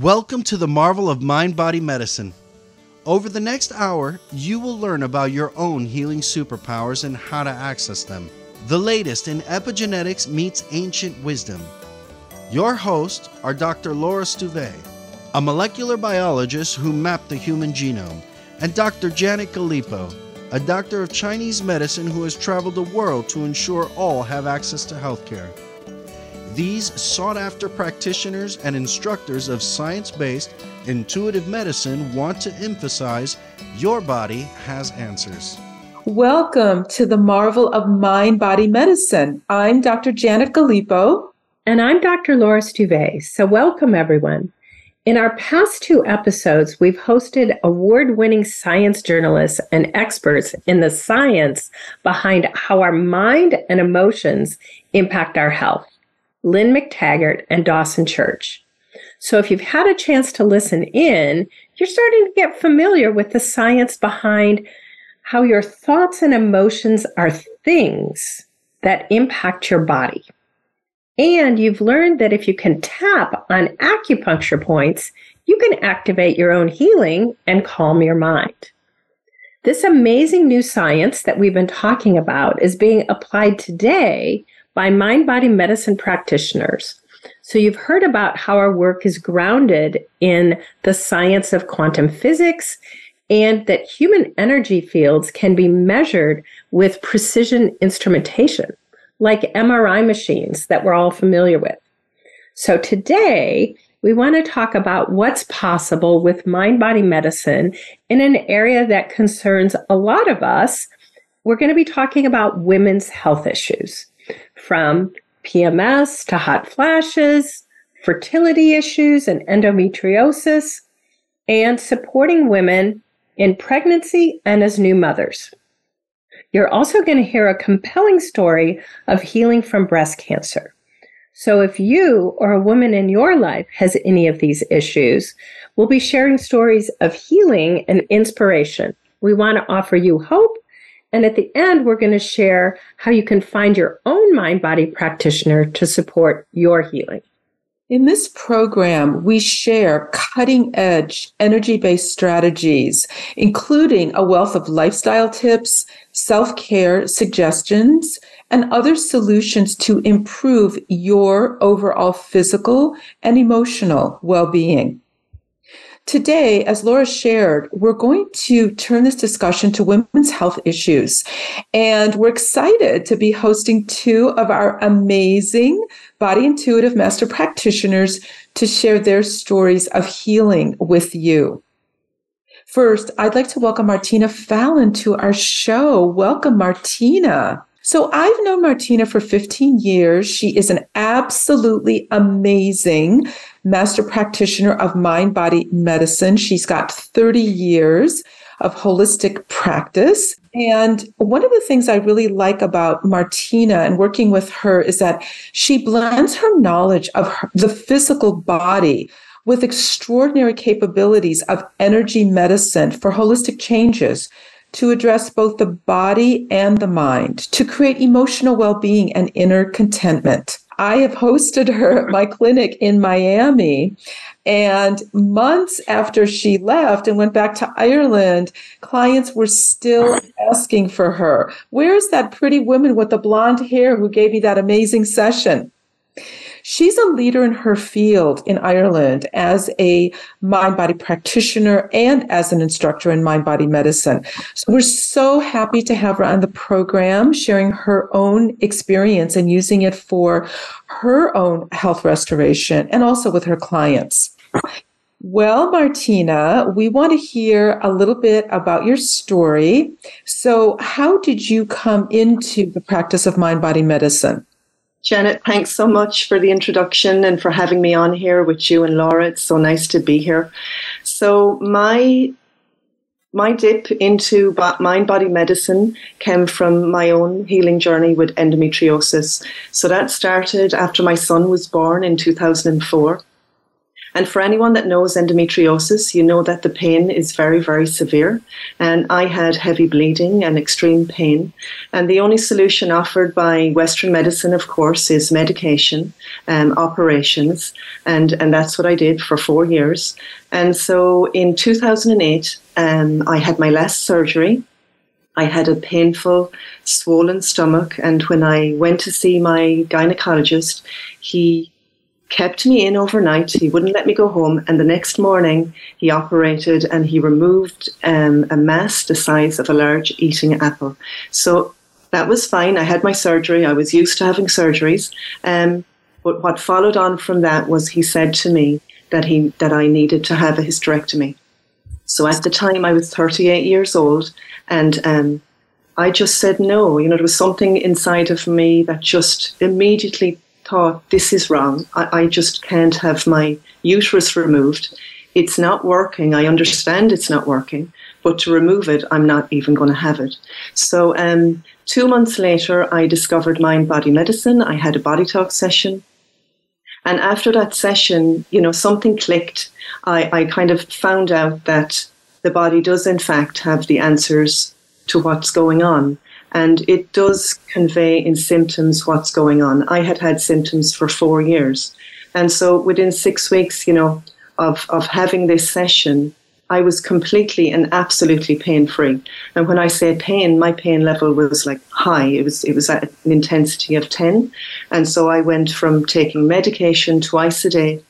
Welcome to the marvel of mind body medicine. Over the next hour, you will learn about your own healing superpowers and how to access them. The latest in epigenetics meets ancient wisdom. Your hosts are Dr. Laura Stuve, a molecular biologist who mapped the human genome, and Dr. Janet Galipo, a doctor of Chinese medicine who has traveled the world to ensure all have access to healthcare. These sought after practitioners and instructors of science based, intuitive medicine want to emphasize your body has answers. Welcome to the marvel of mind body medicine. I'm Dr. Janet Galipo. And I'm Dr. Laura Stuve. So, welcome everyone. In our past two episodes, we've hosted award winning science journalists and experts in the science behind how our mind and emotions impact our health. Lynne McTaggart, and Dawson Church. So if you've had a chance to listen in, you're starting to get familiar with the science behind how your thoughts and emotions are things that impact your body. And you've learned that if you can tap on acupuncture points, you can activate your own healing and calm your mind. This amazing new science that we've been talking about is being applied today by mind body medicine practitioners. So, you've heard about how our work is grounded in the science of quantum physics and that human energy fields can be measured with precision instrumentation, like MRI machines that we're all familiar with. So, today, we want to talk about what's possible with mind body medicine in an area that concerns a lot of us. We're going to be talking about women's health issues from PMS to hot flashes, fertility issues and endometriosis, and supporting women in pregnancy and as new mothers. You're also going to hear a compelling story of healing from breast cancer. So, if you or a woman in your life has any of these issues, we'll be sharing stories of healing and inspiration. We want to offer you hope and at the end, we're going to share how you can find your own mind body practitioner to support your healing. In this program, we share cutting edge energy based strategies, including a wealth of lifestyle tips, self care suggestions, and other solutions to improve your overall physical and emotional well being. Today, as Laura shared, we're going to turn this discussion to women's health issues. And we're excited to be hosting two of our amazing body intuitive master practitioners to share their stories of healing with you. First, I'd like to welcome Martina Fallon to our show. Welcome, Martina. So I've known Martina for 15 years. She is an absolutely amazing master practitioner of mind body medicine. She's got 30 years of holistic practice. And one of the things I really like about Martina and working with her is that she blends her knowledge of her, the physical body with extraordinary capabilities of energy medicine for holistic changes to address both the body and the mind, to create emotional well being and inner contentment. I have hosted her at my clinic in Miami. And months after she left and went back to Ireland, clients were still asking for her. Where's that pretty woman with the blonde hair who gave me that amazing session? She's a leader in her field in Ireland as a mind body practitioner and as an instructor in mind body medicine. So we're so happy to have her on the program, sharing her own experience and using it for her own health restoration and also with her clients. Well, Martina, we want to hear a little bit about your story. So, how did you come into the practice of mind body medicine? Janet, thanks so much for the introduction and for having me on here with you and Laura. It's so nice to be here. So my my dip into mind body medicine came from my own healing journey with endometriosis. So that started after my son was born in 2004. And for anyone that knows endometriosis, you know that the pain is very, very severe. And I had heavy bleeding and extreme pain. And the only solution offered by Western medicine, of course, is medication, um, operations. And, and that's what I did for four years. And so in 2008, um, I had my last surgery. I had a painful, swollen stomach. And when I went to see my gynecologist, he kept me in overnight. He wouldn't let me go home. And the next morning, he operated and he removed um, a mass the size of a large eating apple. So that was fine. I had my surgery. I was used to having surgeries. Um, but what followed on from that was he said to me that he that I needed to have a hysterectomy. So at the time, I was 38 years old, and um, I just said no. You know, there was something inside of me that just immediately thought, this is wrong. I, I just can't have my uterus removed. It's not working. I understand it's not working, but to remove it, I'm not even going to have it. So, um, two months later, I discovered mind body medicine. I had a body talk session. And after that session, you know, something clicked. I, I kind of found out that the body does, in fact, have the answers to what's going on and it does convey in symptoms what's going on. I had had symptoms for four years. And so within six weeks, you know, of, of having this session, I was completely and absolutely pain free. And when I say pain, my pain level was like high. It was it was at an intensity of 10. And so I went from taking medication twice a day,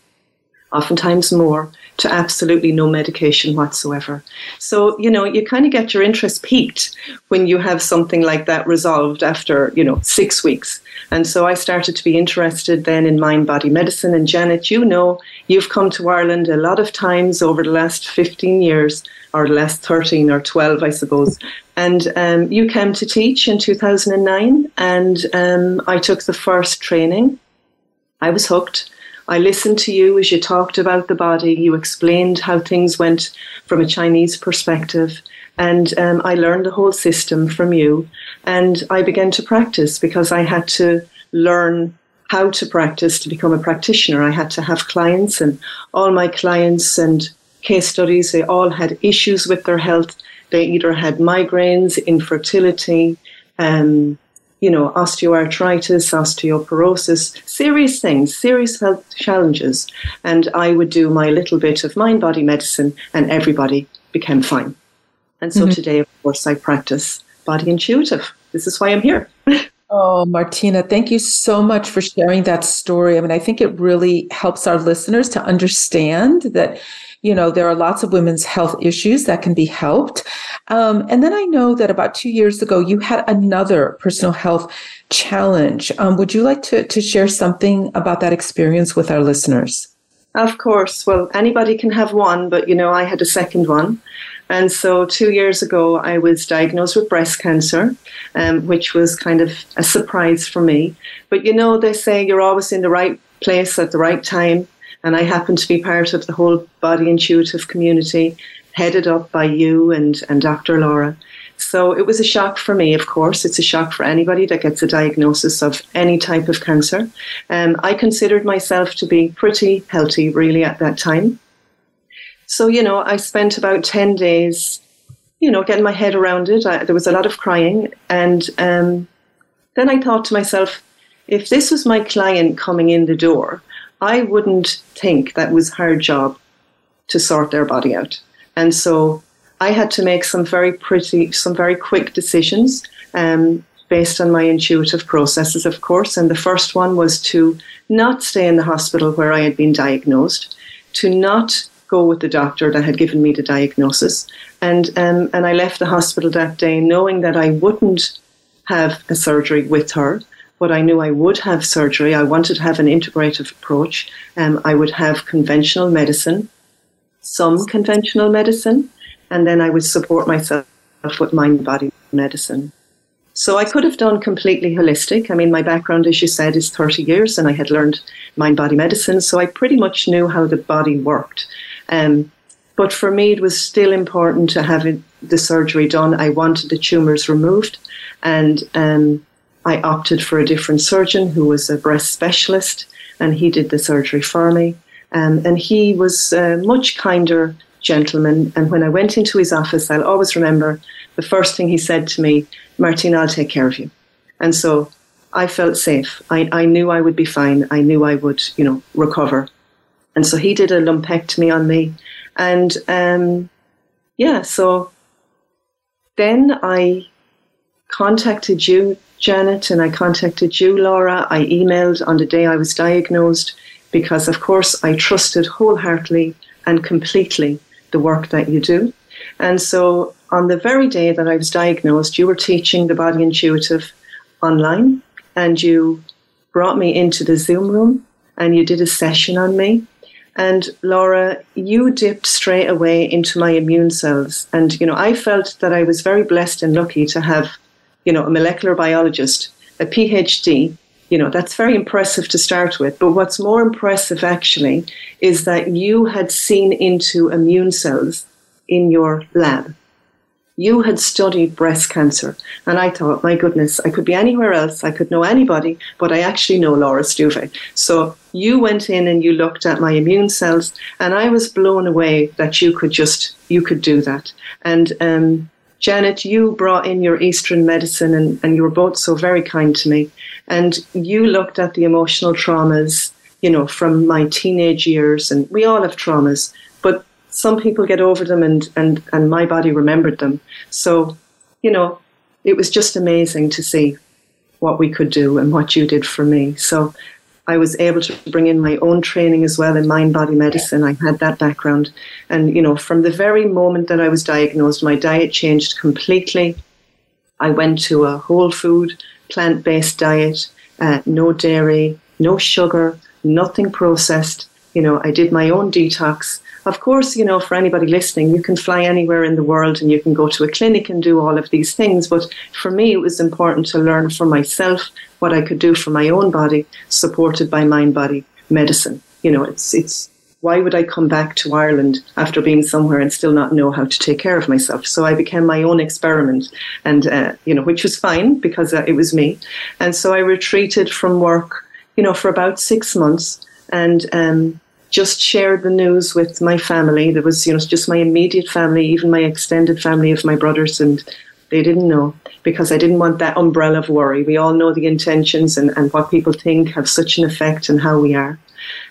oftentimes more, to absolutely no medication whatsoever. So, you know, you kind of get your interest piqued when you have something like that resolved after, you know, six weeks. And so I started to be interested then in mind body medicine. And Janet, you know, you've come to Ireland a lot of times over the last 15 years, or the last 13 or 12, I suppose. And um, you came to teach in 2009, and um, I took the first training. I was hooked. I listened to you as you talked about the body. You explained how things went from a Chinese perspective. And um, I learned the whole system from you. And I began to practice because I had to learn how to practice to become a practitioner. I had to have clients, and all my clients and case studies, they all had issues with their health. They either had migraines, infertility, um, you know, osteoarthritis, osteoporosis, serious things, serious health challenges. And I would do my little bit of mind body medicine, and everybody became fine. And so mm-hmm. today, of course, I practice body intuitive. This is why I'm here. Oh, Martina, thank you so much for sharing that story. I mean, I think it really helps our listeners to understand that you know, there are lots of women's health issues that can be helped. Um, and then I know that about two years ago, you had another personal health challenge. Um, would you like to, to share something about that experience with our listeners? Of course. Well, anybody can have one, but you know, I had a second one. And so two years ago, I was diagnosed with breast cancer, um, which was kind of a surprise for me. But you know, they say you're always in the right place at the right time. And I happen to be part of the whole body intuitive community, headed up by you and, and Dr. Laura. So it was a shock for me, of course. It's a shock for anybody that gets a diagnosis of any type of cancer. Um, I considered myself to be pretty healthy, really, at that time. So, you know, I spent about 10 days, you know, getting my head around it. I, there was a lot of crying. And um, then I thought to myself, if this was my client coming in the door, I wouldn't think that was her job to sort their body out. And so I had to make some very pretty, some very quick decisions um, based on my intuitive processes, of course. And the first one was to not stay in the hospital where I had been diagnosed, to not go with the doctor that had given me the diagnosis. And, um, and I left the hospital that day knowing that I wouldn't have a surgery with her but I knew I would have surgery. I wanted to have an integrative approach. Um, I would have conventional medicine, some conventional medicine, and then I would support myself with mind body medicine. So I could have done completely holistic. I mean, my background, as you said, is 30 years, and I had learned mind body medicine, so I pretty much knew how the body worked. Um, but for me, it was still important to have it, the surgery done. I wanted the tumors removed, and um, I opted for a different surgeon who was a breast specialist, and he did the surgery for me. Um, and he was a much kinder gentleman. And when I went into his office, I'll always remember the first thing he said to me, Martina, I'll take care of you. And so I felt safe. I, I knew I would be fine. I knew I would, you know, recover. And so he did a lumpectomy on me. And um, yeah, so then I contacted you, Janet, and I contacted you, Laura. I emailed on the day I was diagnosed because, of course, I trusted wholeheartedly and completely the work that you do. And so on the very day that I was diagnosed, you were teaching the body intuitive online and you brought me into the Zoom room and you did a session on me. And Laura, you dipped straight away into my immune cells. And, you know, I felt that I was very blessed and lucky to have, you know, a molecular biologist, a PhD. You know, that's very impressive to start with. But what's more impressive actually is that you had seen into immune cells in your lab you had studied breast cancer. And I thought, my goodness, I could be anywhere else. I could know anybody, but I actually know Laura Stuve. So you went in and you looked at my immune cells, and I was blown away that you could just, you could do that. And, um, Janet, you brought in your Eastern medicine and, and you were both so very kind to me. And you looked at the emotional traumas, you know, from my teenage years, and we all have traumas but some people get over them and, and, and my body remembered them. So, you know, it was just amazing to see what we could do and what you did for me. So I was able to bring in my own training as well in mind body medicine. I had that background. And, you know, from the very moment that I was diagnosed, my diet changed completely. I went to a whole food, plant based diet, uh, no dairy, no sugar, nothing processed. You know, I did my own detox. Of course, you know, for anybody listening, you can fly anywhere in the world and you can go to a clinic and do all of these things. But for me, it was important to learn for myself what I could do for my own body, supported by mind body medicine. You know, it's, it's, why would I come back to Ireland after being somewhere and still not know how to take care of myself? So I became my own experiment, and uh, you know, which was fine because uh, it was me. And so I retreated from work, you know, for about six months, and um, just shared the news with my family. There was, you know, just my immediate family, even my extended family of my brothers, and they didn't know because I didn't want that umbrella of worry. We all know the intentions and, and what people think have such an effect on how we are.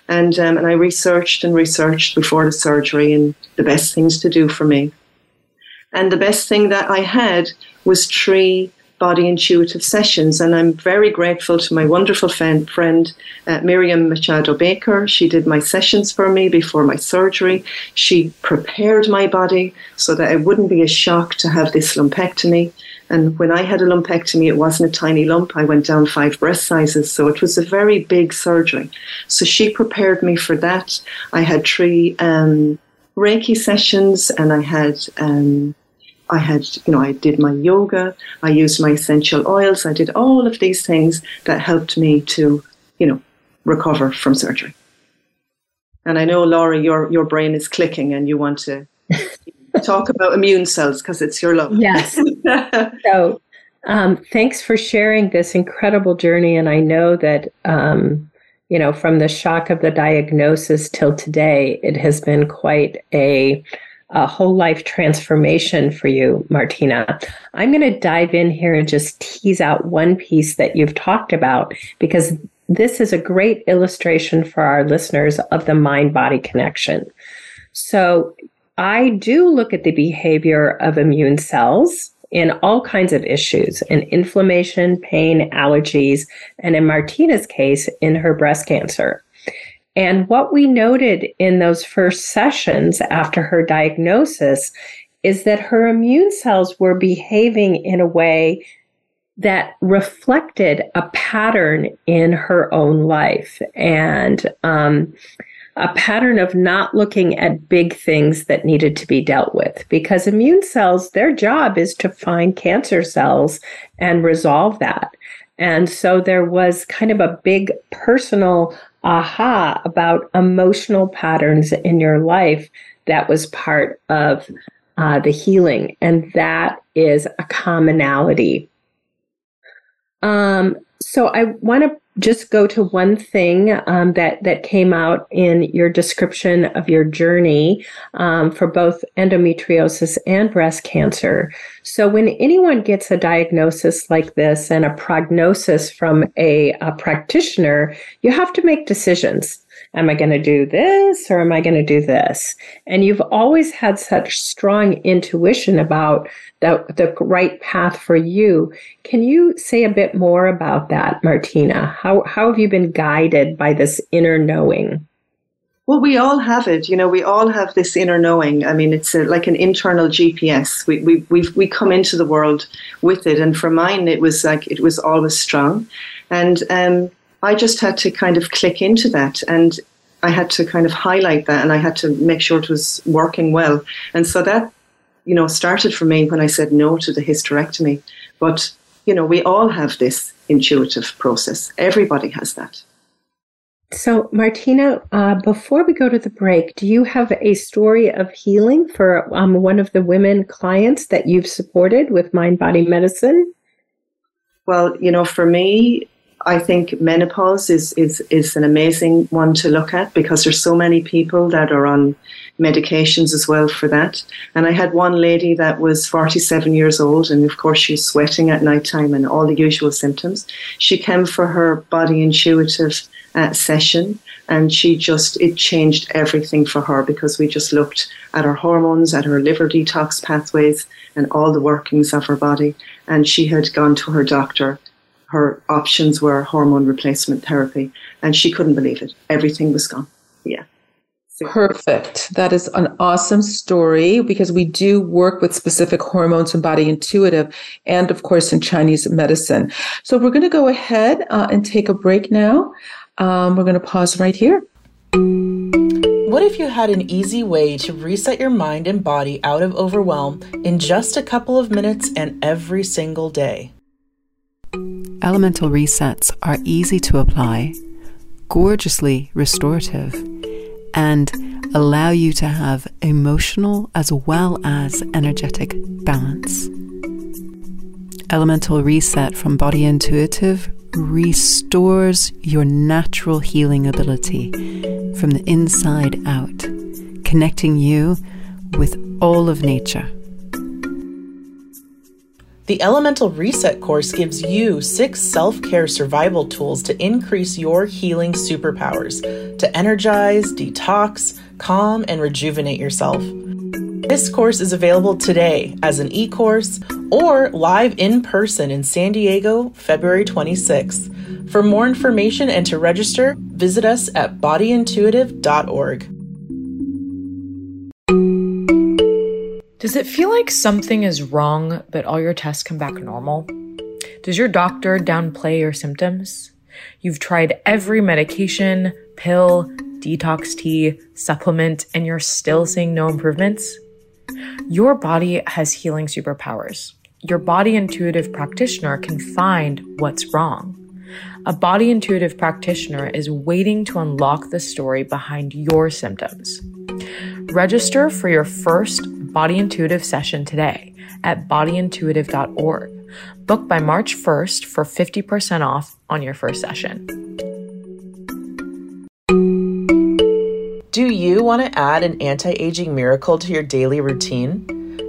And, um, and I researched and researched before the surgery and the best things to do for me. And the best thing that I had was three body intuitive sessions. And I'm very grateful to my wonderful friend, friend uh, Miriam Machado Baker. She did my sessions for me before my surgery. She prepared my body so that it wouldn't be a shock to have this lumpectomy. And when I had a lumpectomy, it wasn't a tiny lump. I went down five breast sizes. So it was a very big surgery. So she prepared me for that. I had three um, Reiki sessions and I had um, I had, you know, I did my yoga, I used my essential oils, I did all of these things that helped me to, you know, recover from surgery. And I know, Laura, your, your brain is clicking and you want to talk about immune cells because it's your love. Yes. so, um, thanks for sharing this incredible journey. And I know that, um, you know, from the shock of the diagnosis till today, it has been quite a a whole life transformation for you, Martina. I'm going to dive in here and just tease out one piece that you've talked about because this is a great illustration for our listeners of the mind body connection. So, I do look at the behavior of immune cells in all kinds of issues in inflammation, pain, allergies, and in Martina's case, in her breast cancer. And what we noted in those first sessions after her diagnosis is that her immune cells were behaving in a way that reflected a pattern in her own life and um, a pattern of not looking at big things that needed to be dealt with. Because immune cells their job is to find cancer cells and resolve that. And so there was kind of a big personal aha about emotional patterns in your life that was part of uh, the healing. And that is a commonality. Um, So I want to just go to one thing um, that that came out in your description of your journey um, for both endometriosis and breast cancer. So when anyone gets a diagnosis like this and a prognosis from a, a practitioner, you have to make decisions. Am I going to do this or am I going to do this? And you've always had such strong intuition about the, the right path for you. Can you say a bit more about that, Martina? How, how have you been guided by this inner knowing? Well, we all have it. You know, we all have this inner knowing. I mean, it's a, like an internal GPS. We, we, we we come into the world with it. And for mine, it was like, it was always strong. And um, I just had to kind of click into that. And I had to kind of highlight that and I had to make sure it was working well. And so that you know, started for me when I said no to the hysterectomy. But, you know, we all have this intuitive process. Everybody has that. So, Martina, uh, before we go to the break, do you have a story of healing for um, one of the women clients that you've supported with mind body medicine? Well, you know, for me, I think menopause is, is, is an amazing one to look at because there's so many people that are on medications as well for that. And I had one lady that was 47 years old, and of course, she was sweating at night time and all the usual symptoms. She came for her body intuitive uh, session, and she just, it changed everything for her because we just looked at her hormones, at her liver detox pathways, and all the workings of her body. And she had gone to her doctor her options were hormone replacement therapy, and she couldn't believe it. Everything was gone. Yeah. Perfect. That is an awesome story because we do work with specific hormones and body intuitive, and of course in Chinese medicine. So we're going to go ahead uh, and take a break now. Um, we're going to pause right here. What if you had an easy way to reset your mind and body out of overwhelm in just a couple of minutes and every single day? Elemental resets are easy to apply, gorgeously restorative, and allow you to have emotional as well as energetic balance. Elemental Reset from Body Intuitive restores your natural healing ability from the inside out, connecting you with all of nature. The Elemental Reset course gives you six self care survival tools to increase your healing superpowers, to energize, detox, calm, and rejuvenate yourself. This course is available today as an e course or live in person in San Diego, February 26th. For more information and to register, visit us at bodyintuitive.org. Does it feel like something is wrong, but all your tests come back normal? Does your doctor downplay your symptoms? You've tried every medication, pill, detox tea, supplement, and you're still seeing no improvements? Your body has healing superpowers. Your body intuitive practitioner can find what's wrong. A body intuitive practitioner is waiting to unlock the story behind your symptoms. Register for your first Body Intuitive session today at bodyintuitive.org. Book by March 1st for 50% off on your first session. Do you want to add an anti aging miracle to your daily routine?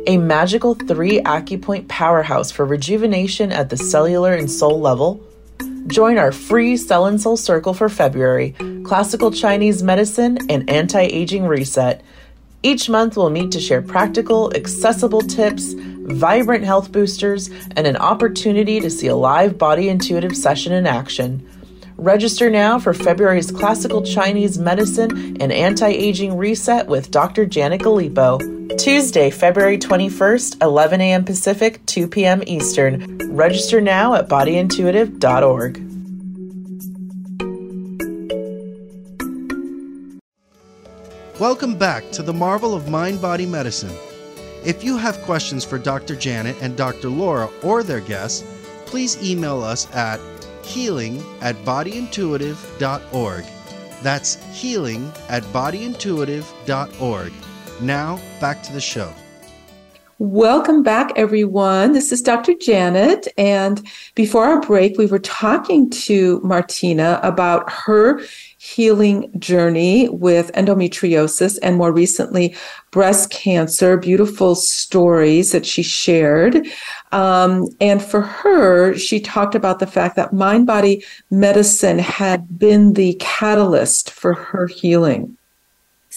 A magical three acupoint powerhouse for rejuvenation at the cellular and soul level? Join our free Cell and Soul Circle for February, Classical Chinese Medicine, and Anti Aging Reset each month, we'll meet to share practical, accessible tips, vibrant health boosters, and an opportunity to see a live body intuitive session in action. Register now for February's Classical Chinese Medicine and Anti Aging Reset with Dr. Janet Galipo. Tuesday, February 21st, 11 a.m. Pacific, 2 p.m. Eastern. Register now at bodyintuitive.org. Welcome back to the marvel of mind body medicine. If you have questions for Dr. Janet and Dr. Laura or their guests, please email us at healing at bodyintuitive.org. That's healing at bodyintuitive.org. Now, back to the show. Welcome back, everyone. This is Dr. Janet. And before our break, we were talking to Martina about her healing journey with endometriosis and more recently breast cancer, beautiful stories that she shared. Um, and for her, she talked about the fact that mind body medicine had been the catalyst for her healing.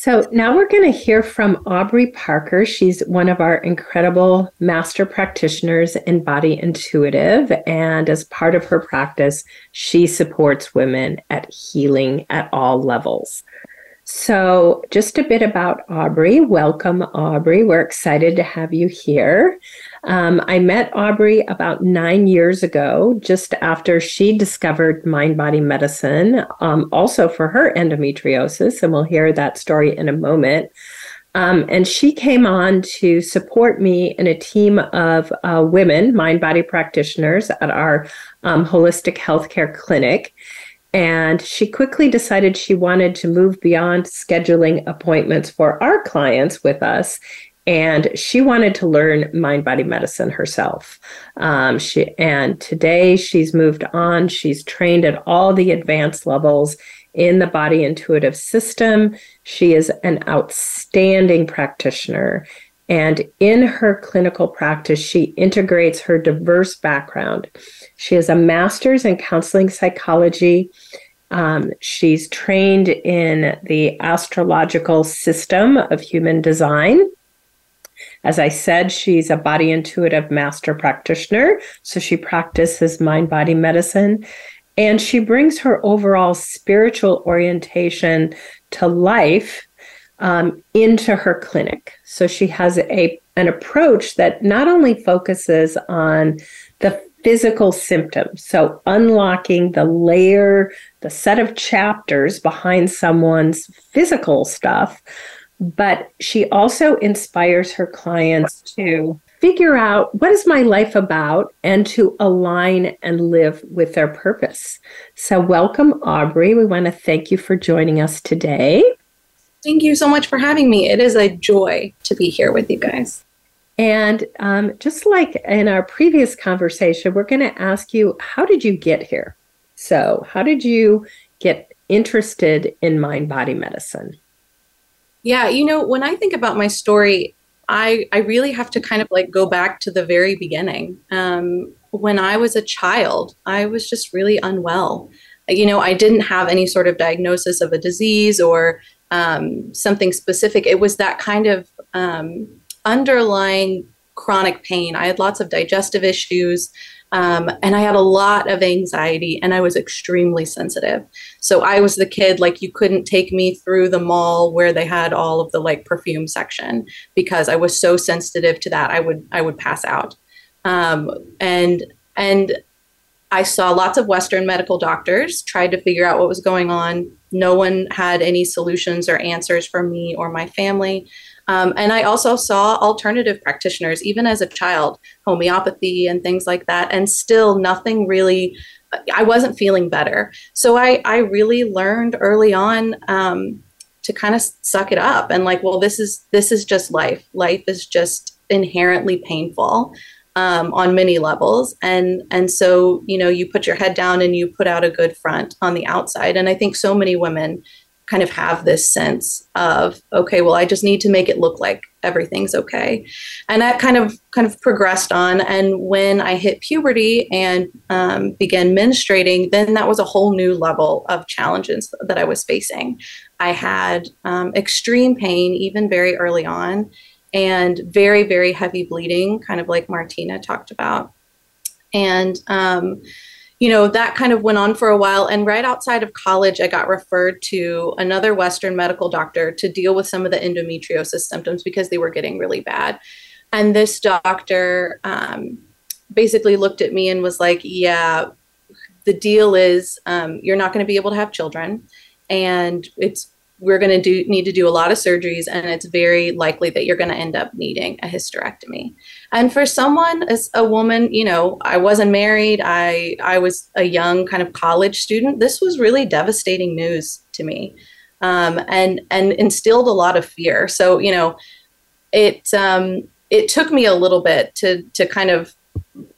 So now we're going to hear from Aubri Parker. She's one of our incredible master practitioners in Body Intuitive. And as part of her practice, she supports women at healing at all levels. So, just a bit about Aubri. Welcome, Aubri. We're excited to have you here. Um, I met Aubri about nine years ago, just after she discovered mind body medicine, um, also for her endometriosis. And we'll hear that story in a moment. Um, and she came on to support me in a team of uh, women, mind body practitioners at our um, holistic healthcare clinic. And she quickly decided she wanted to move beyond scheduling appointments for our clients with us. And she wanted to learn mind body medicine herself. Um, she, and today she's moved on. She's trained at all the advanced levels in the body intuitive system. She is an outstanding practitioner. And in her clinical practice, she integrates her diverse background. She has a master's in counseling psychology. Um, she's trained in the astrological system of human design. As I said, she's a body intuitive master practitioner. So she practices mind body medicine. And she brings her overall spiritual orientation to life um, into her clinic. So she has a an approach that not only focuses on the physical symptoms, so unlocking the layer, the set of chapters behind someone's physical stuff, but she also inspires her clients to figure out what is my life about and to align and live with their purpose. So welcome Aubri. We want to thank you for joining us today. Thank you so much for having me. It is a joy to be here with you guys. And um, just like in our previous conversation, we're going to ask you, how did you get here? So, how did you get interested in mind body medicine? Yeah, you know, when I think about my story, I, I really have to kind of like go back to the very beginning. Um, when I was a child, I was just really unwell. You know, I didn't have any sort of diagnosis of a disease or um, something specific. It was that kind of um, underlying chronic pain. I had lots of digestive issues. Um, and I had a lot of anxiety and I was extremely sensitive. So I was the kid, like, you couldn't take me through the mall where they had all of the like perfume section because I was so sensitive to that. I would, I would pass out. Um, and, and I saw lots of Western medical doctors, tried to figure out what was going on. No one had any solutions or answers for me or my family. Um, and I also saw alternative practitioners, even as a child, homeopathy and things like that. And still, nothing really, I wasn't feeling better. So I, I really learned early on um, to kind of suck it up and like, well, this is this is just life. Life is just inherently painful um, on many levels and and so you know you put your head down and you put out a good front on the outside and i think so many women kind of have this sense of okay well i just need to make it look like everything's okay. And that kind of kind of progressed on. And when i hit puberty and um, began menstruating then that was a whole new level of challenges that i was facing. I had um, extreme pain even very early on and very, very heavy bleeding, kind of like Martina talked about. And, um, you know, that kind of went on for a while. And right outside of college, I got referred to another Western medical doctor to deal with some of the endometriosis symptoms because they were getting really bad. And this doctor um, basically looked at me and was like, Yeah, the deal is um, you're not going to be able to have children. And it's we're going to do need to do a lot of surgeries and it's very likely that you're going to end up needing a hysterectomy. And for someone as a woman you know i wasn't married i i was a young kind of college student this was really devastating news to me. Um, and and instilled a lot of fear. So you know it um, it took me a little bit to to kind of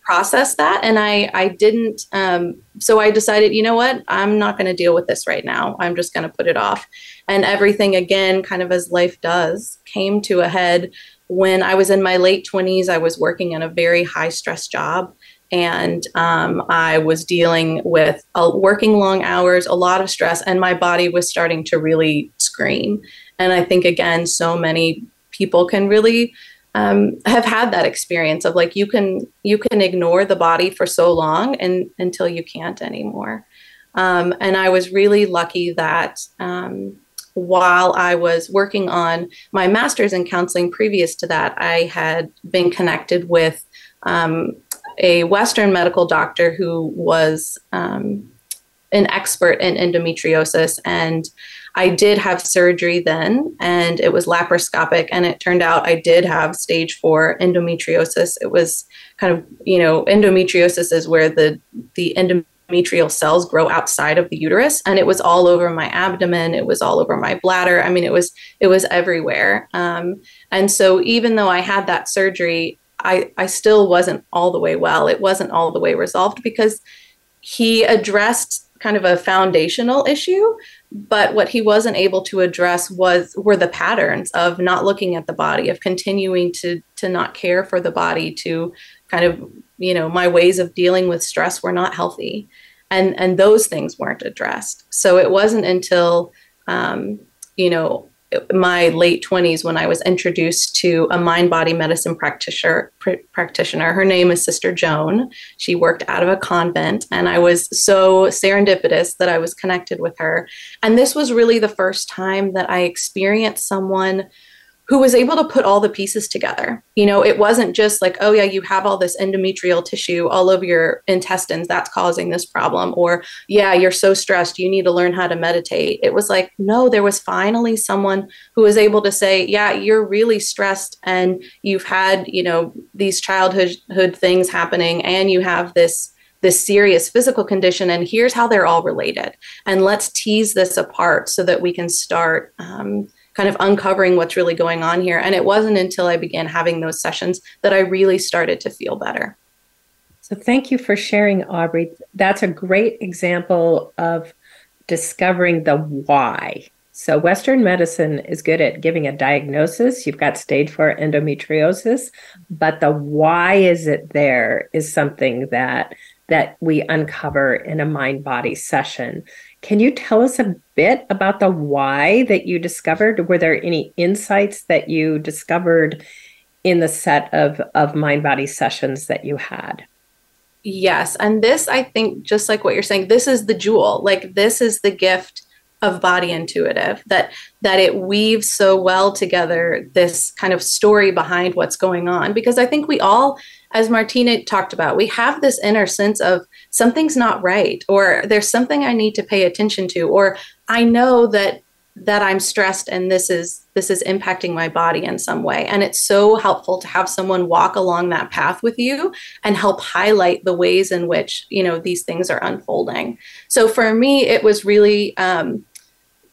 process that and i i didn't um, so i decided you know what? I'm not going to deal with this right now. I'm just going to put it off and everything again kind of as life does came to a head when i was in my late 20s i was working in a very high stress job. And um, i was dealing with working long hours a lot of stress and my body was starting to really scream. And i think again so many people can really um, have had that experience of like you can you can ignore the body for so long and until you can't anymore. Um, and i was really lucky that um, while i was working on my master's in counseling previous to that i had been connected with um, a western medical doctor who was um, an expert in endometriosis and I did have surgery then, and it was laparoscopic, and it turned out I did have stage four endometriosis. It was kind of, you know, endometriosis is where the the endometrial cells grow outside of the uterus, and it was all over my abdomen. It was all over my bladder. I mean, it was it was everywhere. Um, and so, even though I had that surgery, I I still wasn't all the way well. It wasn't all the way resolved because he addressed kind of a foundational issue but what he wasn't able to address was were the patterns of not looking at the body of continuing to to not care for the body to kind of you know my ways of dealing with stress were not healthy and and those things weren't addressed. So it wasn't until um, you know my late 20s when I was introduced to a mind body medicine practitioner pr- practitioner. Her name is Sister Joan. She worked out of a convent and I was so serendipitous that I was connected with her. And this was really the first time that I experienced someone who was able to put all the pieces together. You know, it wasn't just like, oh, yeah, you have all this endometrial tissue all over your intestines that's causing this problem. Or, yeah, you're so stressed, you need to learn how to meditate. It was like, no, there was finally someone who was able to say, yeah, you're really stressed and you've had, you know, these childhood things happening and you have this this serious physical condition and here's how they're all related and let's tease this apart so that we can start um, kind of uncovering what's really going on here. And it wasn't until I began having those sessions that I really started to feel better. So thank you for sharing, Aubri. That's a great example of discovering the why. So, Western medicine is good at giving a diagnosis. You've got stage four endometriosis, but the why is it there is something that that we uncover in a mind body session. Can you tell us a bit about the why that you discovered? Were there any insights that you discovered in the set of, of mind body sessions that you had? Yes. And this, I think, just like what you're saying, this is the jewel. Like, this is the gift of body intuitive that that it weaves so well together this kind of story behind what's going on because i think we all as martina talked about we have this inner sense of something's not right or there's something i need to pay attention to or i know that that i'm stressed and this is this is impacting my body in some way. And it's so helpful to have someone walk along that path with you and help highlight the ways in which you know these things are unfolding. So for me it was really um,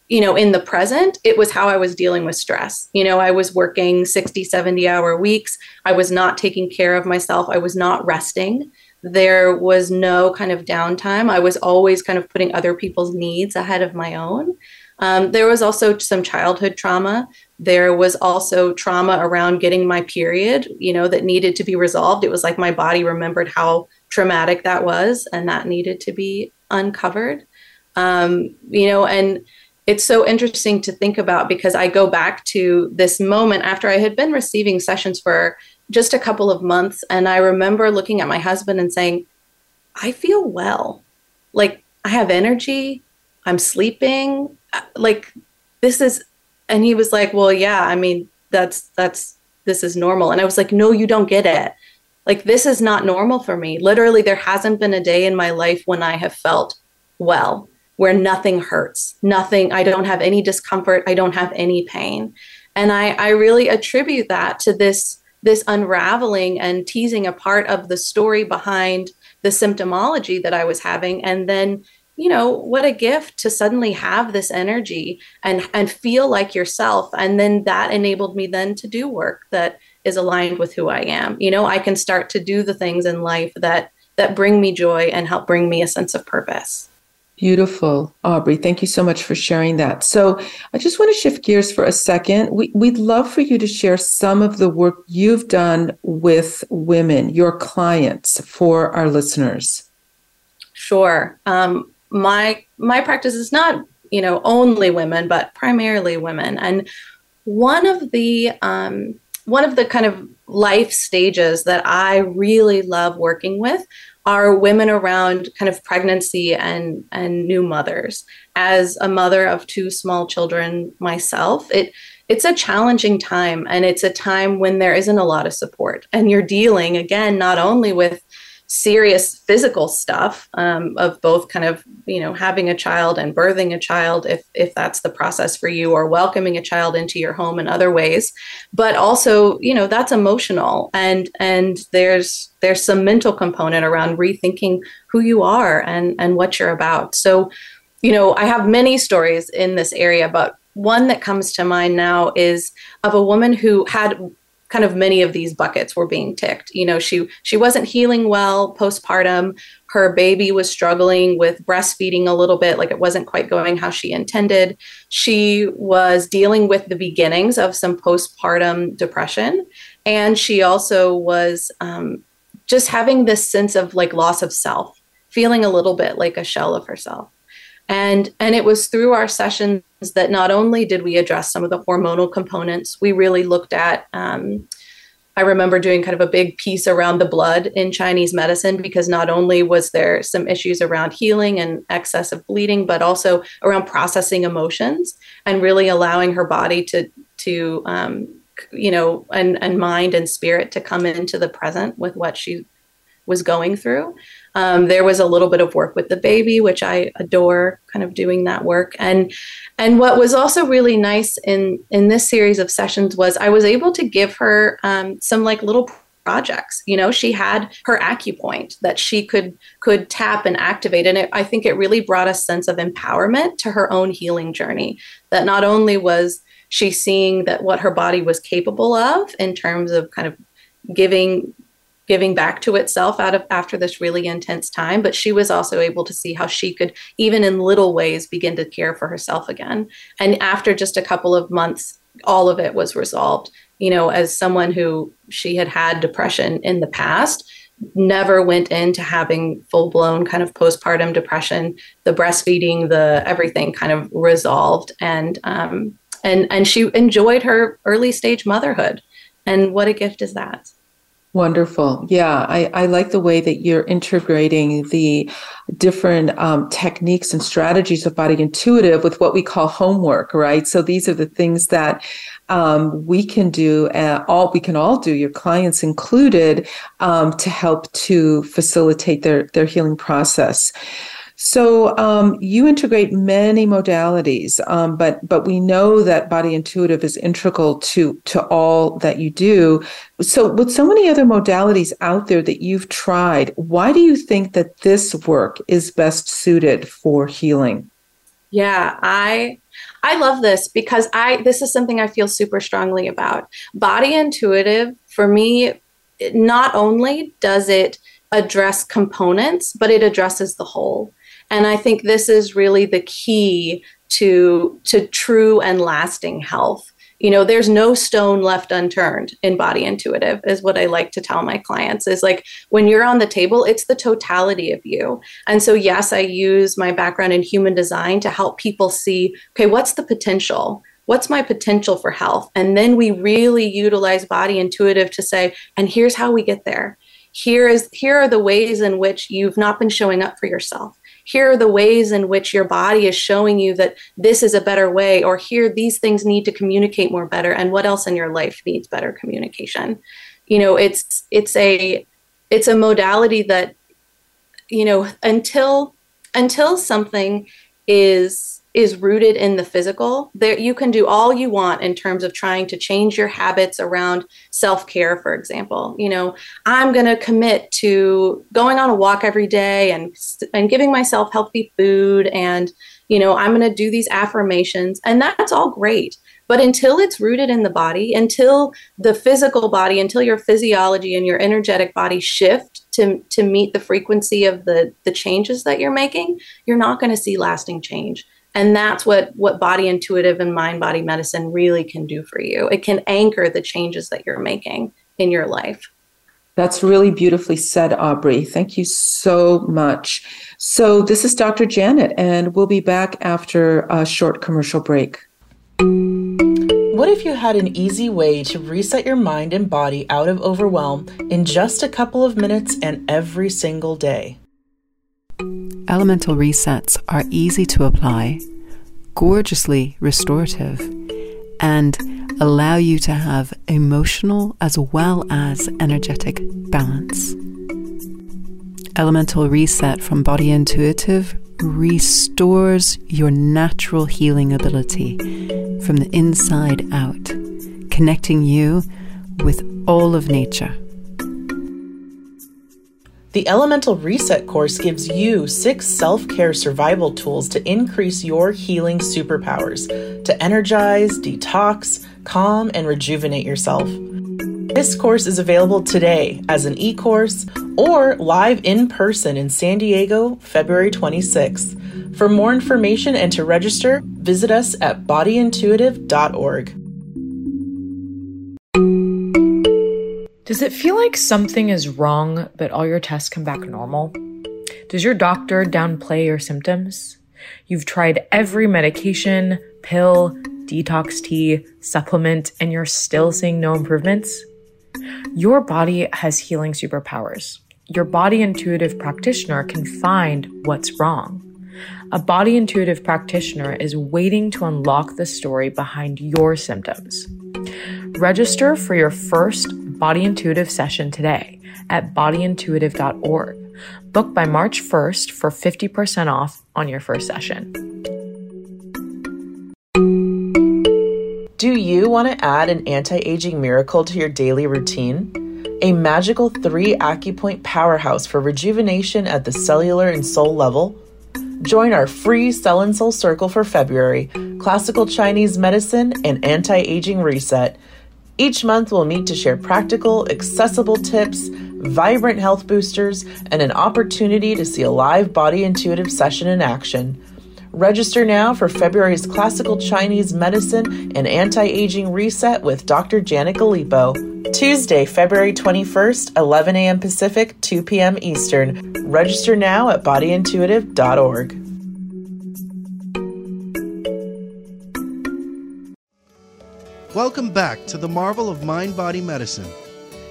you know in the present it was how i was dealing with stress you know i was working 60 70 hour weeks i was not taking care of myself i was not resting there was no kind of downtime. I was always kind of putting other people's needs ahead of my own. Um, there was also some childhood trauma. There was also trauma around getting my period, you know, that needed to be resolved. It was like my body remembered how traumatic that was, and that needed to be uncovered. Um, you know, and it's so interesting to think about because I go back to this moment after I had been receiving sessions for just a couple of months. And I remember looking at my husband and saying, I feel well. Like I have energy. I'm sleeping. Uh, like this is, and he was like, well, yeah, I mean, that's, that's, this is normal. And I was like, no, you don't get it. Like this is not normal for me. Literally, there hasn't been a day in my life when I have felt well, where nothing hurts, nothing, I don't have any discomfort, I don't have any pain. And I, I really attribute that to this this unraveling and teasing apart of the story behind the symptomology that I was having, and then you know what a gift to suddenly have this energy and and feel like yourself. And then that enabled me then to do work that is aligned with who i am. You know i can start to do the things in life that that bring me joy and help bring me a sense of purpose Beautiful, Aubri. Thank you so much for sharing that. So, I just want to shift gears for a second. We, would love for you to share some of the work you've done with women, your clients, for our listeners. Sure. Um, my my practice is not you know only women but primarily women and one of the um, one of the kind of life stages that i really love working with are women around kind of pregnancy and and new mothers. As a mother of two small children myself it it's a challenging time and it's a time when there isn't a lot of support. And you're dealing again not only with serious physical stuff um, of both kind of you know having a child and birthing a child if if that's the process for you or welcoming a child into your home in other ways. But also you know that's emotional and and there's there's some mental component around rethinking who you are and and what you're about. So you know i have many stories in this area but one that comes to mind now is of a woman who had kind of many of these buckets were being ticked. You know, she she wasn't healing well postpartum. Her baby was struggling with breastfeeding a little bit, like it wasn't quite going how she intended. She was dealing with the beginnings of some postpartum depression, and she also was um, just having this sense of like loss of self, feeling a little bit like a shell of herself and and it was through our sessions that not only did we address some of the hormonal components we really looked at um, i remember doing kind of a big piece around the blood in chinese medicine because not only was there some issues around healing and excessive bleeding but also around processing emotions and really allowing her body to to um, you know and and mind and spirit to come into the present with what she was going through um, there was a little bit of work with the baby, which I adore, kind of doing that work. And and what was also really nice in in this series of sessions was I was able to give her um, some like little projects. You know she had her acupoint that she could could tap and activate. And it, i think it really brought a sense of empowerment to her own healing journey. That not only was she seeing that what her body was capable of in terms of kind of giving giving back to itself out of after this really intense time but she was also able to see how she could even in little ways begin to care for herself again. And after just a couple of months all of it was resolved. You know as someone who she had had depression in the past never went into having full blown kind of postpartum depression the breastfeeding the everything kind of resolved. And um and and she enjoyed her early stage motherhood. And what a gift is that Wonderful. Yeah, I, I like the way that you're integrating the different um, techniques and strategies of body intuitive with what we call homework, right? So these are the things that um, we can do, uh, all we can all do, your clients included, um, to help to facilitate their their healing process. So um, you integrate many modalities, um, but but we know that body intuitive is integral to to all that you do. So with so many other modalities out there that you've tried, why do you think that this work is best suited for healing? Yeah, I I love this because I this is something I feel super strongly about. Body intuitive for me not only does it address components, but it addresses the whole. And I think this is really the key to to true and lasting health. You know, there's no stone left unturned in body intuitive, is what I like to tell my clients. Is like when you're on the table, it's the totality of you. And so, yes, I use my background in human design to help people see okay, what's the potential? What's my potential for health? And then we really utilize body intuitive to say, and here's how we get there. Here is here are the ways in which you've not been showing up for yourself here are the ways in which your body is showing you that this is a better way or here these things need to communicate more better and what else in your life needs better communication? You know it's it's a it's a modality that you know until until something is is rooted in the physical. There you can do all you want in terms of trying to change your habits around self-care for example. You know, I'm going to commit to going on a walk every day and and giving myself healthy food and you know, I'm going to do these affirmations and that's all great. But until it's rooted in the body, until the physical body, until your physiology and your energetic body shift to, to meet the frequency of the, the changes that you're making, you're not going to see lasting change. And that's what, what body intuitive and mind body medicine really can do for you. It can anchor the changes that you're making in your life. That's really beautifully said, Aubri. Thank you so much. So, this is Dr. Janet, and we'll be back after a short commercial break. What if you had an easy way to reset your mind and body out of overwhelm in just a couple of minutes and every single day? Elemental resets are easy to apply, gorgeously restorative, and allow you to have emotional as well as energetic balance. Elemental Reset from Body Intuitive restores your natural healing ability from the inside out, connecting you with all of nature. The Elemental Reset course gives you six self care survival tools to increase your healing superpowers, to energize, detox, calm, and rejuvenate yourself. This course is available today as an e course or live in person in San Diego, February 26th. For more information and to register, visit us at bodyintuitive.org. Does it feel like something is wrong, but all your tests come back normal? Does your doctor downplay your symptoms? You've tried every medication, pill, detox tea, supplement, and you're still seeing no improvements? Your body has healing superpowers. Your body intuitive practitioner can find what's wrong. A body intuitive practitioner is waiting to unlock the story behind your symptoms. Register for your first body intuitive session today at bodyintuitive.org. Book by March 1st for 50% off on your first session. Do you want to add an anti aging miracle to your daily routine? A magical three acupoint powerhouse for rejuvenation at the cellular and soul level? Join our free Cell and Soul Circle for February, Classical Chinese Medicine, and Anti Aging Reset. Each month, we'll meet to share practical, accessible tips, vibrant health boosters, and an opportunity to see a live body intuitive session in action. Register now for February's Classical Chinese Medicine and Anti Aging Reset with Dr. Janet Galipo. Tuesday, February 21st, 11 a.m. Pacific, 2 p.m. Eastern. Register now at bodyintuitive.org. Welcome back to the marvel of mind body medicine.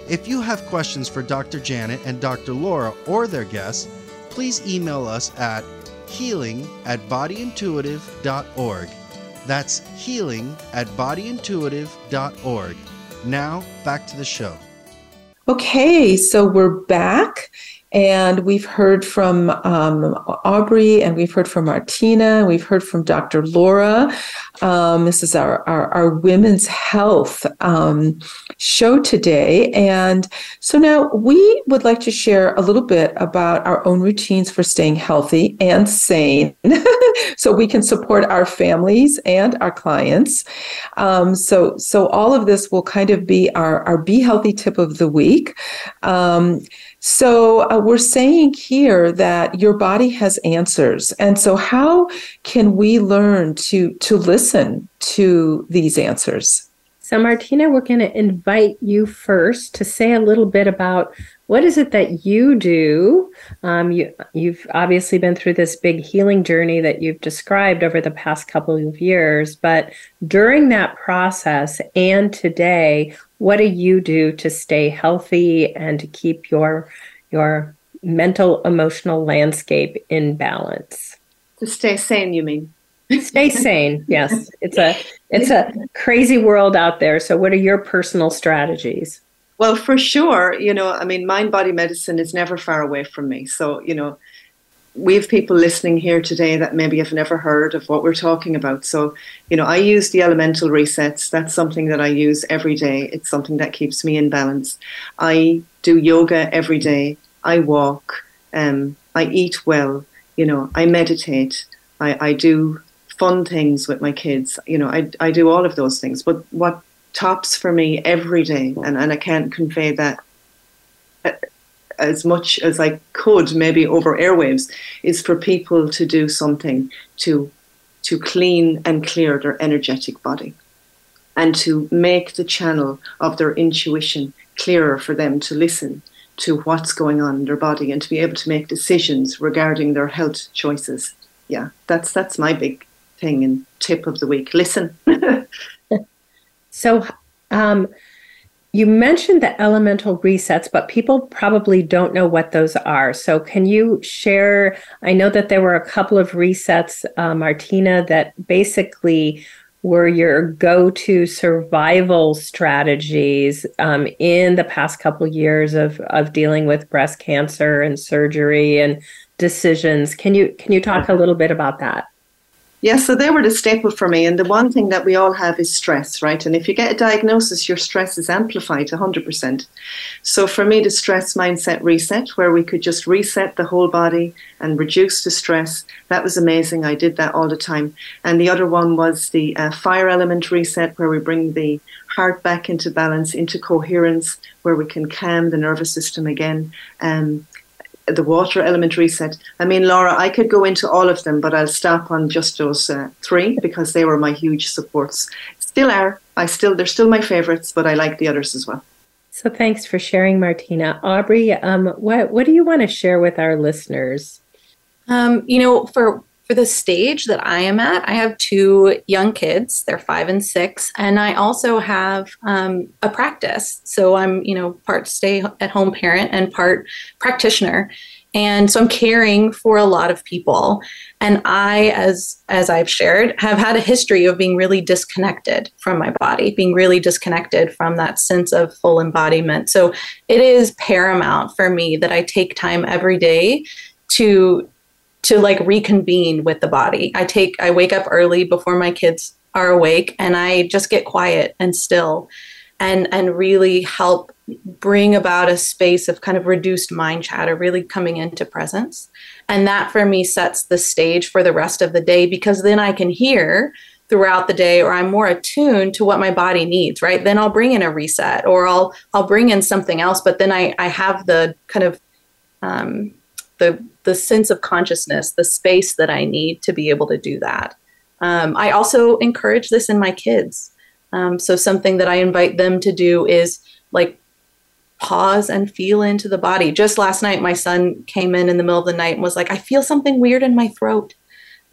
If you have questions for Dr. Janet and Dr. Laura or their guests, please email us at healing at bodyintuitive.org. That's healing at bodyintuitive.org. Now, back to the show. Okay, so we're back and we've heard from um, Aubri and we've heard from Martina, we've heard from Dr. Laura. Um, this is our, our, our women's health um, show today. And so now we would like to share a little bit about our own routines for staying healthy and sane so we can support our families and our clients. Um, so, so all of this will kind of be our, our Be Healthy tip of the week. So uh, we're saying here that your body has answers. And so how can we learn to to listen to these answers? So Martina, we're going to invite you first to say a little bit about what is it that you do. Um, you you've obviously been through this big healing journey that you've described over the past couple of years, but during that process and today, what do you do to stay healthy and to keep your your mental emotional landscape in balance to stay sane you mean stay sane yes it's a it's a crazy world out there so what are your personal strategies well for sure you know i mean mind body medicine is never far away from me so you know we have people listening here today that maybe have never heard of what we're talking about. So, you know, I use the elemental resets. That's something that I use every day. It's something that keeps me in balance. I do yoga every day. I walk. Um, I eat well. You know, I meditate. I, I do fun things with my kids. You know, I, I do all of those things. But what tops for me every day, and, and I can't convey that uh, as much as I could, maybe over airwaves, is for people to do something to to clean and clear their energetic body and to make the channel of their intuition clearer for them to listen to what's going on in their body and to be able to make decisions regarding their health choices. Yeah, that's that's my big thing and tip of the week. Listen. so um you mentioned the elemental resets, but people probably don't know what those are. So, can you share? I know that there were a couple of resets, uh, Martina, that basically were your go-to survival strategies um, in the past couple years of of dealing with breast cancer and surgery and decisions. Can you can you talk a little bit about that? Yeah, so they were the staple for me. And the one thing that we all have is stress, right? And if you get a diagnosis, your stress is amplified 100%. So for me, the stress mindset reset, where we could just reset the whole body and reduce the stress, that was amazing. I did that all the time. And the other one was the uh, fire element reset, where we bring the heart back into balance, into coherence, where we can calm the nervous system again. Um, the water element reset. I mean, Laura, I could go into all of them, but I'll stop on just those uh, three because they were my huge supports. Still are. I still they're still my favorites, but I like the others as well. So thanks for sharing, Martina. Aubri, um, what what do you want to share with our listeners? Um, you know, for for the stage that I am at, I have two young kids. They're five and six, and I also have um, a practice. So I'm, you know, part stay at home parent and part practitioner, and so I'm caring for a lot of people. And I, as as I've shared, have had a history of being really disconnected from my body, being really disconnected from that sense of full embodiment. So it is paramount for me that I take time every day to to like reconvene with the body. I take I wake up early before my kids are awake and I just get quiet and still and and really help bring about a space of kind of reduced mind chatter really coming into presence. And that for me sets the stage for the rest of the day because then I can hear throughout the day or I'm more attuned to what my body needs, right? Then I'll bring in a reset or I'll I'll bring in something else, but then I I have the kind of um the the sense of consciousness, the space that I need to be able to do that. Um, I also encourage this in my kids. Um, so something that I invite them to do is like pause and feel into the body. Just last night, my son came in in the middle of the night and was like, "I feel something weird in my throat."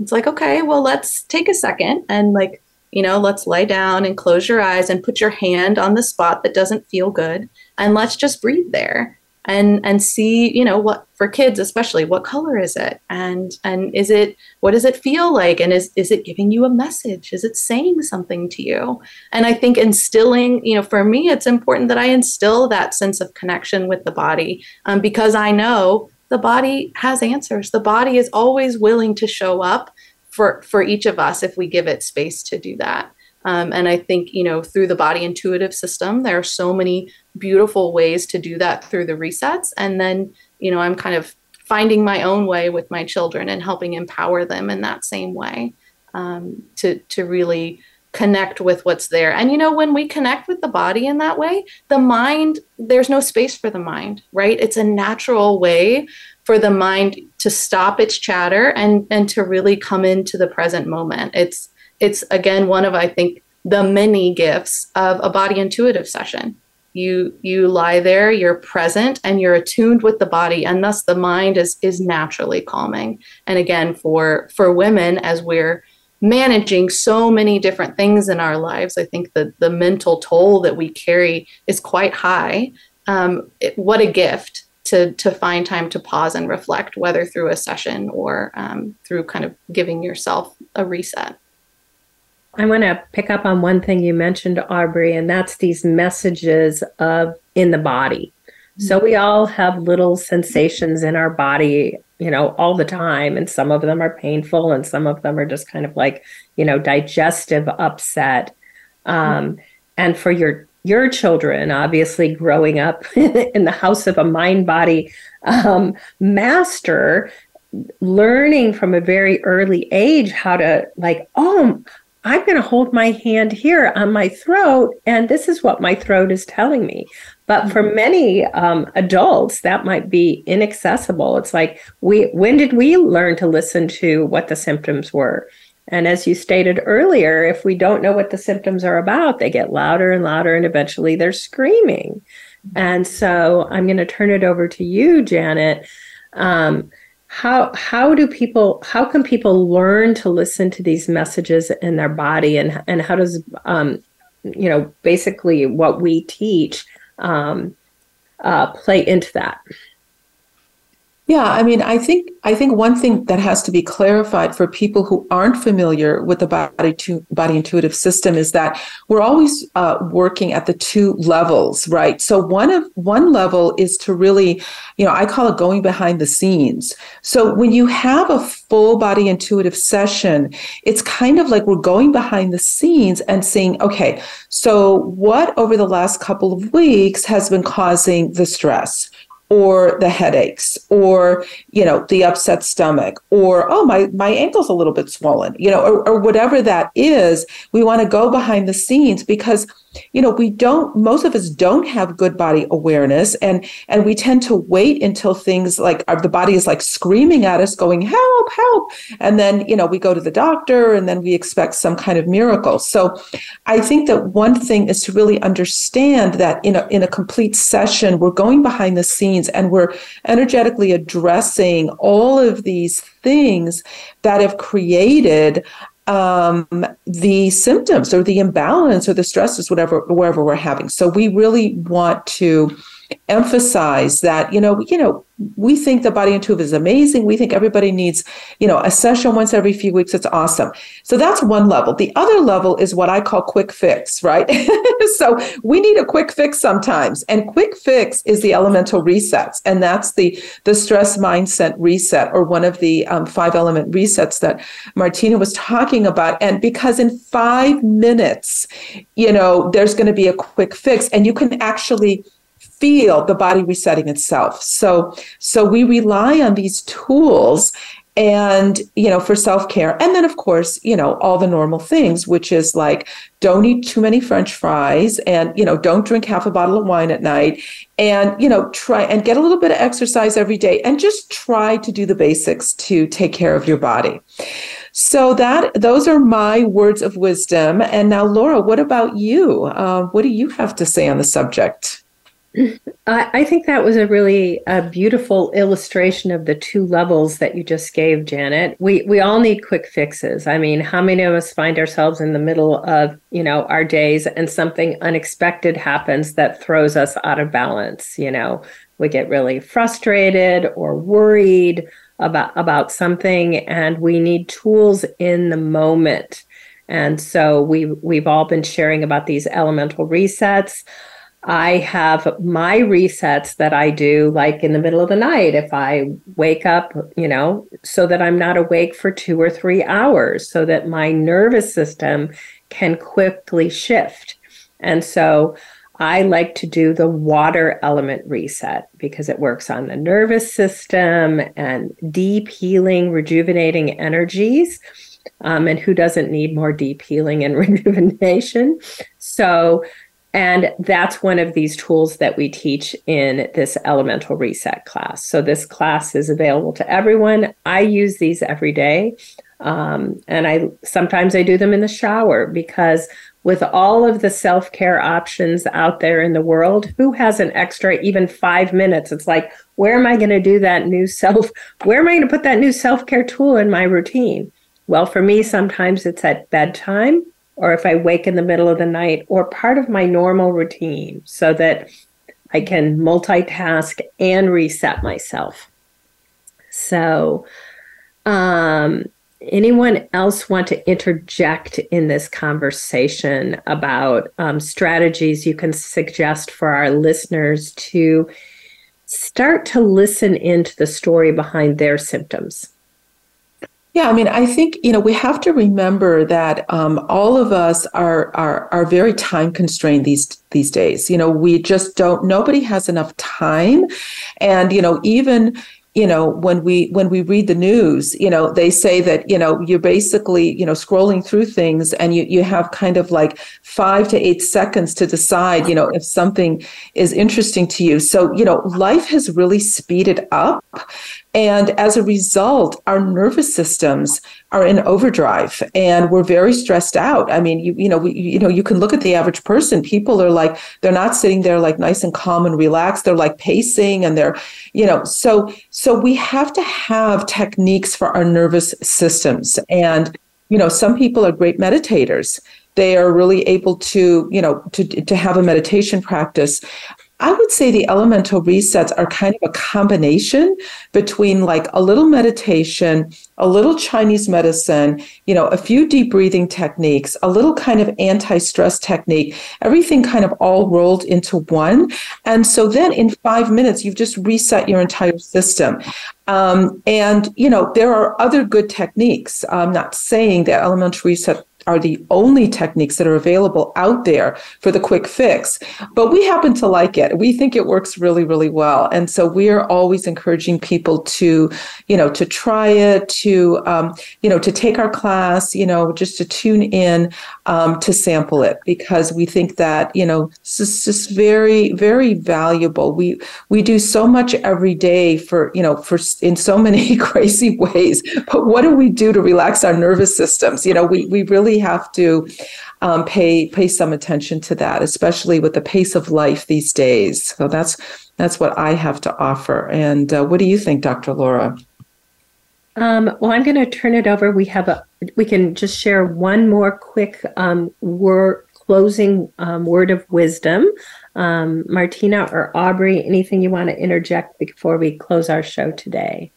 It's like, okay, well, let's take a second and like, you know, let's lie down and close your eyes and put your hand on the spot that doesn't feel good, and let's just breathe there and and see you know what for kids especially what color is it? And and is it what does it feel like? And is is it giving you a message? Is it saying something to you? And i think instilling you know for me it's important that i instill that sense of connection with the body um, because i know the body has answers. The body is always willing to show up for for each of us if we give it space to do that um, and I think, you know, through the body intuitive system, there are so many beautiful ways to do that through the resets. And then, you know, I'm kind of finding my own way with my children and helping empower them in that same way um, to, to really connect with what's there. And, you know, when we connect with the body in that way, the mind, there's no space for the mind, right? It's a natural way for the mind to stop its chatter and, and to really come into the present moment. It's, it's again one of I think the many gifts of a body intuitive session. You you lie there, you're present, and you're attuned with the body, and thus the mind is is naturally calming. And again, for for women, as we're managing so many different things in our lives, I think that the mental toll that we carry is quite high. Um, it, what a gift to to find time to pause and reflect, whether through a session or um, through kind of giving yourself a reset. I want to pick up on one thing you mentioned, Aubri, and that's these messages of in the body. So we all have little sensations in our body you know, all the time. And some of them are painful and some of them are just kind of like, you know, digestive upset. Um, and for your your children, obviously growing up in the house of a mind body um, master, learning from a very early age how to like, oh, I'm going to hold my hand here on my throat, and this is what my throat is telling me. But for mm-hmm. many um, adults, that might be inaccessible. It's like, we when did we learn to listen to what the symptoms were? And as you stated earlier, if we don't know what the symptoms are about, they get louder and louder, and eventually they're screaming. And so I'm going to turn it over to you, Janet. Um, how how do people how can people learn to listen to these messages in their body? And and how does um, you know basically what we teach um, uh, play into that yeah, I mean, I think I think one thing that has to be clarified for people who aren't familiar with the body to body intuitive system is that we're always uh, working at the two levels, right? So one of one level is to really, you know, I call it going behind the scenes. So when you have a full body intuitive session, it's kind of like we're going behind the scenes and saying, okay, so what over the last couple of weeks has been causing the stress? Or the headaches or you know the upset stomach or oh my my ankle's a little bit swollen you know or, or whatever that is we want to go behind the scenes because you know we don't most of us don't have good body awareness and and we tend to wait until things like our, the body is like screaming at us going help help. And then you know we go to the doctor and then we expect some kind of miracle. So i think that one thing is to really understand that in a in a complete session we're going behind the scenes and we're energetically addressing all of these things that have created um, the symptoms or the imbalance or the stresses, whatever, wherever we're having. So we really want to emphasize that you know you know we think the body intuitive is amazing. We think everybody needs you know a session once every few weeks. It's awesome. So that's one level. The other level is what i call quick fix right so we need a quick fix sometimes. And quick fix is the elemental resets. And that's the the stress mindset reset or one of the um, five element resets that martina was talking about. And because in five minutes you know there's going to be a quick fix and you can actually feel the body resetting itself. So so we rely on these tools and you know for self-care. And then of course you know all the normal things which is like don't eat too many french fries and you know don't drink half a bottle of wine at night. And you know try and get a little bit of exercise every day and just try to do the basics to take care of your body. So that those are my words of wisdom. And now laura what about you? Uh, what do you have to say on the subject I, think that was a really a beautiful illustration of the two levels that you just gave, Janet. We we all need quick fixes. I mean, how many of us find ourselves in the middle of you know our days and something unexpected happens that throws us out of balance? You know, we get really frustrated or worried about about something, and we need tools in the moment. And so we we've all been sharing about these elemental resets. I have my resets that I do like in the middle of the night if I wake up, you know, so that I'm not awake for two or three hours, so that my nervous system can quickly shift. And so I like to do the water element reset because it works on the nervous system and deep healing, rejuvenating energies. Um, and who doesn't need more deep healing and rejuvenation? So, and that's one of these tools that we teach in this elemental reset class. So this class is available to everyone. I use these every day. Um, and I sometimes I do them in the shower because with all of the self-care options out there in the world, who has an extra even five minutes? It's like, where am I going to do that new self? Where am I going to put that new self-care tool in my routine? Well, for me, sometimes it's at bedtime or if I wake in the middle of the night or part of my normal routine so that I can multitask and reset myself. So, um, anyone else want to interject in this conversation about um, strategies you can suggest for our listeners to start to listen into the story behind their symptoms? Yeah, I mean, I think you know we have to remember that um, all of us are are are very time constrained these these days. You know, we just don't. Nobody has enough time, and you know, even you know when we when we read the news you know they say that you know you're basically you know scrolling through things and you you have kind of like 5 to 8 seconds to decide you know if something is interesting to you so you know life has really speeded up and as a result, our nervous systems are in overdrive and we're very stressed out. I mean, you, you know, we, you know, you can look at the average person. People are like, they're not sitting there like nice and calm and relaxed. They're like pacing and they're, you know, so, so we have to have techniques for our nervous systems. And, you know, some people are great meditators they are really able to you know to to have a meditation practice I would say the elemental resets are kind of a combination between like a little meditation, a little Chinese medicine, you know, a few deep breathing techniques, a little kind of anti stress technique, everything kind of all rolled into one. And so then in five minutes, you've just reset your entire system. Um, and, you know, there are other good techniques. I'm not saying that elemental reset are the only techniques that are available out there for the quick fix. But we happen to like it. We think it works really, really well. And so we are always encouraging people to, you know, to try it, to, um, you know, to take our class, you know, just to tune in, um, to sample it because we think that, you know, this is just very, very valuable. We, we do so much every day for, you know, for in so many crazy ways. But what do we do to relax our nervous systems? You know, we, we really have to um, pay pay some attention to that, especially with the pace of life these days. So that's that's what I have to offer. And uh, what do you think, Dr. Laura? Um, well, I'm going to turn it over. We have a we can just share one more quick um, word closing um, word of wisdom. Um, Martina or Aubri, anything you want to interject before we close our show today?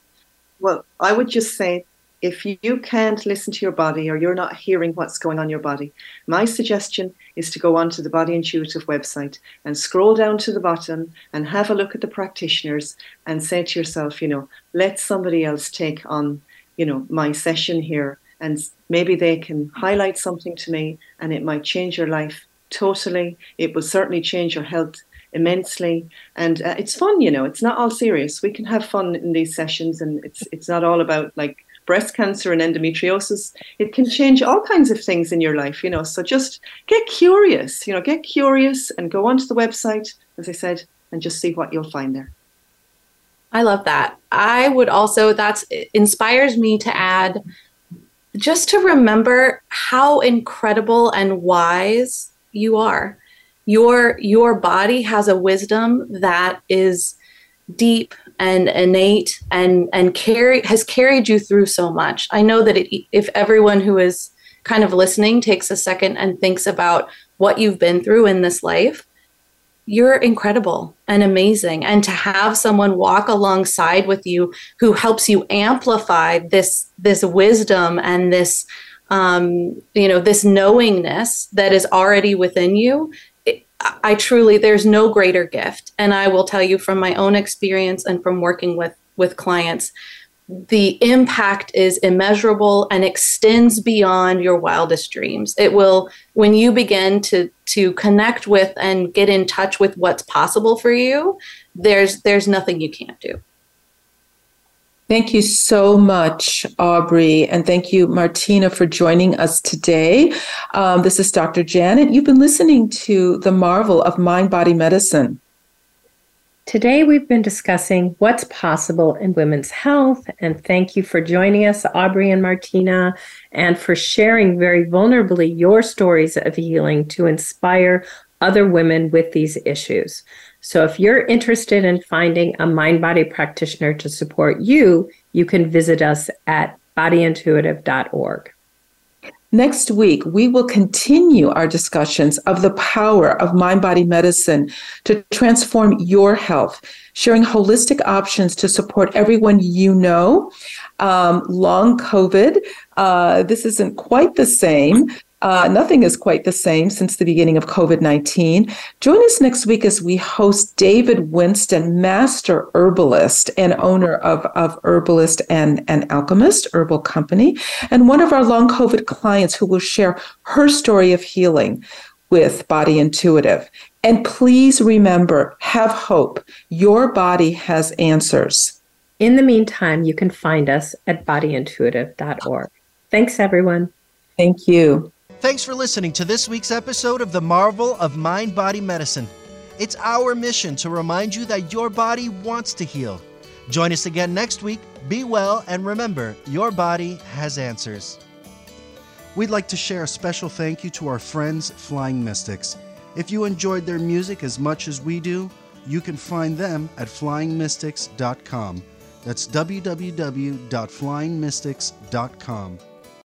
Well, I would just say if you can't listen to your body or you're not hearing what's going on in your body, my suggestion is to go onto the Body Intuitive website and scroll down to the bottom and have a look at the practitioners and say to yourself, you know, let somebody else take on, you know, my session here. And maybe they can highlight something to me and it might change your life totally. It will certainly change your health immensely. And uh, it's fun you know it's not all serious. We can have fun in these sessions and it's it's not all about like breast cancer and endometriosis. It can change all kinds of things in your life, you know. So just get curious, you know, get curious and go onto the website, as I said, and just see what you'll find there. I love that. I would also, that inspires me to add just to remember how incredible and wise you are. Your your body has a wisdom that is deep and innate and and carry has carried you through so much. I know that it, if everyone who is kind of listening takes a second and thinks about what you've been through in this life, you're incredible and amazing. And to have someone walk alongside with you who helps you amplify this this wisdom and this um, you know this knowingness that is already within you I truly, there's no greater gift. And I will tell you from my own experience and from working with, with clients, the impact is immeasurable and extends beyond your wildest dreams. It will, when you begin to, to connect with and get in touch with what's possible for you, there's, there's nothing you can't do. Thank you so much, Aubri. And thank you, Martina, for joining us today. Um, this is Dr. Janet. You've been listening to The Marvel of Mind Body Medicine. Today, we've been discussing what's possible in women's health. And thank you for joining us, Aubri and Martina, and for sharing very vulnerably your stories of healing to inspire other women with these issues. So if you're interested in finding a mind body practitioner to support you, you can visit us at bodyintuitive.org. Next week, we will continue our discussions of the power of mind body medicine to transform your health, sharing holistic options to support everyone you know. Um, long COVID, uh, this isn't quite the same, Uh, nothing is quite the same since the beginning of COVID 19. Join us next week as we host David Winston, master herbalist and owner of, of Herbalist and, and Alchemist Herbal Company, and one of our long COVID clients who will share her story of healing with Body Intuitive. And please remember, have hope. Your body has answers. In the meantime, you can find us at bodyintuitive.org. Thanks, everyone. Thank you. Thanks for listening to this week's episode of The Marvel of Mind Body Medicine. It's our mission to remind you that your body wants to heal. Join us again next week. Be well, and remember, your body has answers. We'd like to share a special thank you to our friends, Flying Mystics. If you enjoyed their music as much as we do, you can find them at flyingmystics.com. That's www.flyingmystics.com.